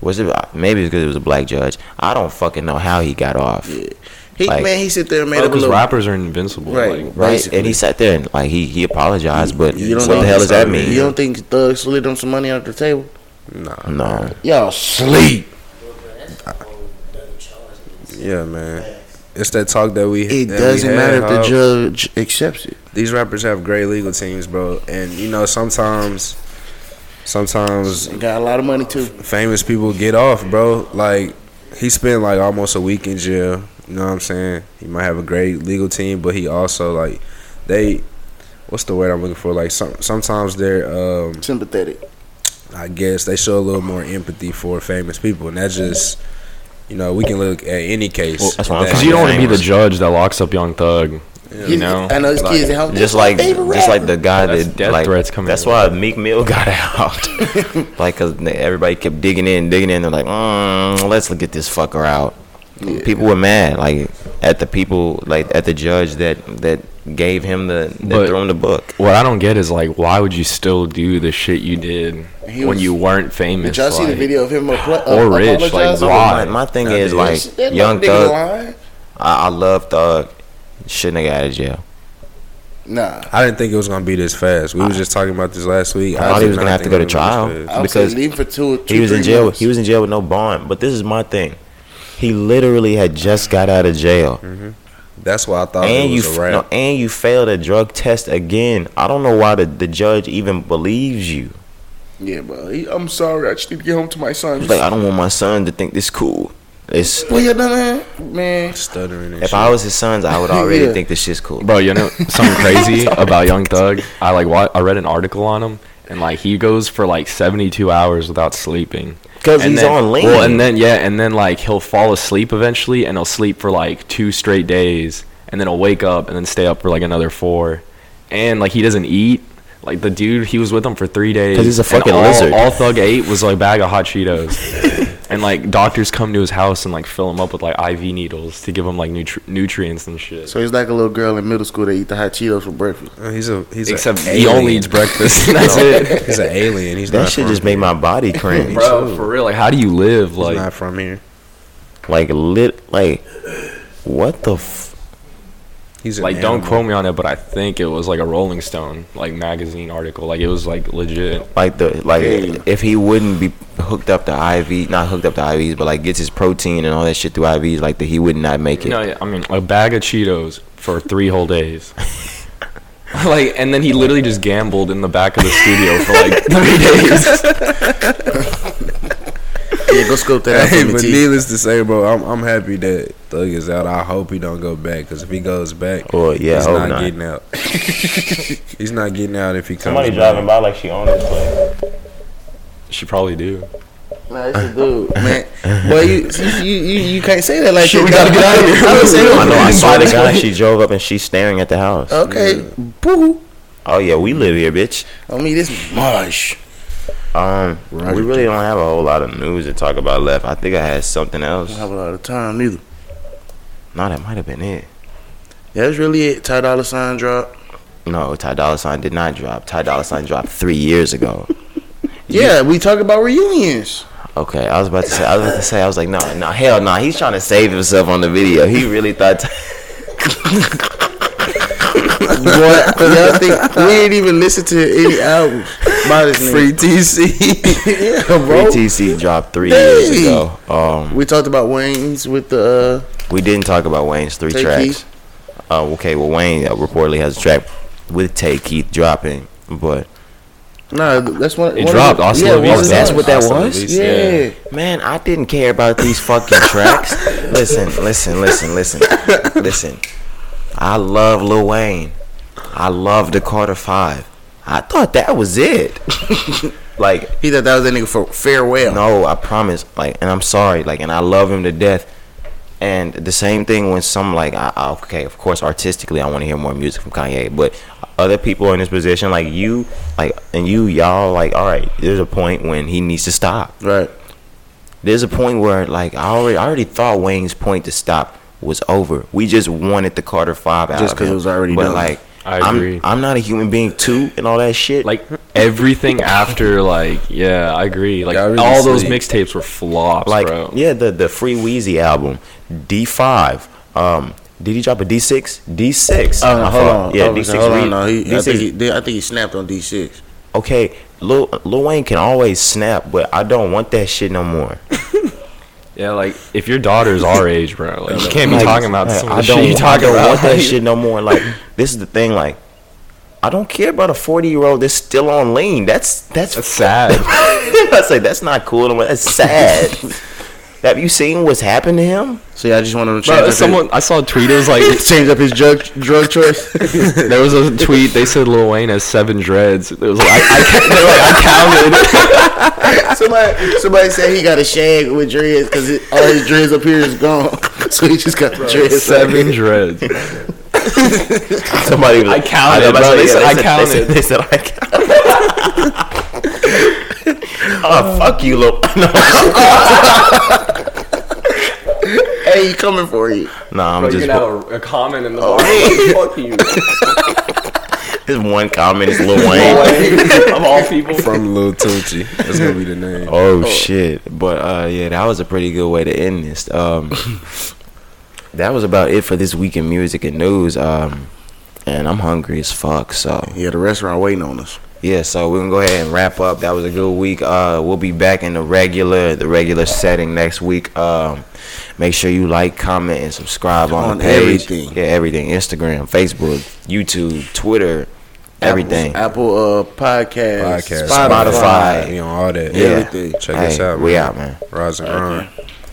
was it maybe it's because it was a black judge? I don't fucking know how he got off, Yeah. He Like- man, he sit there and made up a because little. rappers are invincible. Right. Like, right? Basically. And he sat there and like he he apologized, but You what don't the hell does that mean? You don't think Thug slid him some money under the table? Nah. no, Y'all sleep. Well, bro, that's a whole other charge. Yeah, man. It's that talk that we. It that doesn't had, matter if the judge accepts it. These rappers have great legal teams, bro, and you know sometimes, sometimes He got a lot of money too. famous people get off, bro. Like he spent like almost a week in jail. You know what I'm saying? He might have a great legal team, but he also like they. What's the word I'm looking for? Like some sometimes they're um Sympathetic. I guess they show a little more empathy for famous people, and that's just, you know, we can look at any case. Well, that's what Because you don't want to be the judge that locks up Young Thug. You know, I know his kids at just like favorite just like the guy That's that death like threats coming that's in. why Meek Mill got out. like, cause everybody kept digging in, digging in. They're like, mm, let's get this fucker out. People were mad, like at the people, like at the judge that that gave him the that threw him the book. what I don't get is like, why would you still do the shit you did He when was- you weren't famous? Did y'all see the video of him appla- Or uh, rich, like, apologizing? why? My, my thing I is did. like That Young nigga Thug. lying. I, I love Thug. Shouldn't have got out of jail. Nah. I didn't think it was gonna be this fast. We was just talking about this last week. I thought he did was gonna not have to go to trial. this fast. I would Because leave for two. two He was in jail. months. He was in jail with no bond. But this is my thing. He literally had just got out of jail. Mm-hmm. That's why I thought and it you was a f- no, and you failed a drug test again. I don't know why the, the judge even believes you. Yeah, bro. He, I'm sorry. I just need to get home to my son. He's like, I don't want my son to think this cool. It's Well, you know, man. Man. Stuttering and if shit. I was his sons, I would already Yeah. think this shit's cool. Bro, you know something crazy about Young Thug? I like wa- I read an article on him, and like he goes for like 72 hours without sleeping. Because he's then- on lean. Well, and then yeah, and then like he'll fall asleep eventually, and he'll sleep for like two straight days, and then he'll wake up and then stay up for like another four, and like he doesn't eat. Like the dude, he was with him for three days. 'Cause he's a fucking all, lizard. All Thug ate was like a bag of hot Cheetos, and like doctors come to his house and like fill him up with like IV needles to give him like nutri- nutrients and shit. So he's like a little girl in middle school that eat the hot Cheetos for breakfast. Uh, he's a he's a Except he alien. only eats breakfast. and That's it. He's an alien. He's that not shit from just made my body cringe. Bro, for real, like how do you live? He's Like not from here. Like lit. Like what the. F- He's like don't quote me on it, but I think it was like a Rolling Stone like magazine article. Like it was like legit. like the like if he wouldn't be hooked up to IV, not hooked up to IVs, but like gets his protein and all that shit through IVs, like that he would not make it. No, yeah, I mean a bag of Cheetos for three whole days. like and then he literally just gambled in the back of the studio for like three days. Yeah, go scope that out Hey, but T. needless to say, bro, I'm I'm happy that Thug is out. I hope he don't go back because if he goes back, Well, yeah, he's not, not. getting out. he's not getting out if he comes. Somebody back. Driving by like she owned this place. she probably do. Nah, it's a dude, man. Boy, you, you you you can't say that like Shit, that. we gotta get out of here. I would say I know. I saw the guy. She drove up and she's staring at the house. Okay, boo. Oh yeah, we live here, bitch. I mean, this mush. Um, we really don't have a whole lot of news to talk about left. I think I had something I else. don't have a lot of time either. No, that might have been it. Yeah, that's really it. Ty Dolla Sign drop. No, Ty Dolla Sign did not drop. Ty Dolla Sign dropped three years ago. Yeah, we talk about reunions. Okay, I was about to say. I was about to say. I was like, no, no, hell no. He's trying to save himself on the video. He really thought. Boy, y'all think we ain't even listened to any albums by this. Free TC. yeah, bro. Free. TC dropped three years ago. Um, We talked about Wayne's with the we didn't talk about Wayne's three Tay tracks. Uh, okay, well Wayne uh, reportedly has a track with Tay Keith dropping, but uh, nah. That's one. It one dropped. Of Oslo yeah, Beats. one oh, of that's what that Oslo was. Beats. Yeah. Man, I didn't care about these fucking tracks. listen, listen, listen, listen, listen. I love Lil Wayne. I love the Carter Five. I thought that was it. like, He thought that was that nigga for farewell. no, I promise. Like, and I'm sorry. Like, and I love him to death. And the same thing when some like, I, I- okay, of course, artistically, I want to hear more music from Kanye. But other people in this position, like you, like, and you, y'all, like, all right, there's a point when he needs to stop Right. there's a point where like I already I already thought Wayne's point to stop was over. We just wanted the Carter Five out Just of 'cause him. it was already but done. like I I'm- agree. I'm, not a human being too and all that shit. Like everything after, like yeah, I agree. Like Y'all really all those mixtapes were flops, like bro. yeah, the the Free Weezy album, D Five. Um, did he drop a D six? D six. Oh, hold on. Yeah, D six. Hold on. No, he, I D think he, I think he snapped on D six. Okay, Lil Lil Wayne can always snap, but I don't want that shit no more. Yeah, like if your daughter's our age, bro, like you can't be Like, talking about some I don't, shit you I talking don't about. want that shit no more. Like this is the thing. Like I don't care about a forty year old that's still on lean. That's that's, That's sad. I say that's not cool. That's sad. Have you seen what's happened to him? So yeah, I just wanted to change Bro, up his- someone I saw a tweet. It was like change up his drug drug choice. there was a tweet. They said Lil Wayne has seven dreads. It was like I, I, ca- they were like, I counted. somebody somebody said he got a shag with dreads because all his dreads up here is gone. so he just got the dreads. seven dreads. Somebody. I counted, know, bro. They yeah, said I They counted. said, they said I counted. oh fuck you, Lil. No, Hey, he coming for you. nah, I'm Bro, you just. can have a, a comment in the Oh, bottom. Fuck you. His one comment is Lil Wayne. of all people. From Lil Tucci. That's gonna be the name. Oh, shit! But uh, yeah, that was a pretty good way to end this. Um, that was about it for this week in music and news. Um, and I'm hungry as fuck. So Yeah, the restaurant waiting on us. Yeah, so we're gonna go ahead and wrap up. That was a good week. Uh, we'll be back in the regular, the regular setting next week. Um, make sure you like, comment, and subscribe on, On the page. everything. Yeah, everything. Instagram, Facebook, YouTube, Twitter, everything. Apple, uh, podcast, Podcast, Spotify. you know all that. Yeah. everything. Check us Hey, out. we man. out, man. Rise and grind.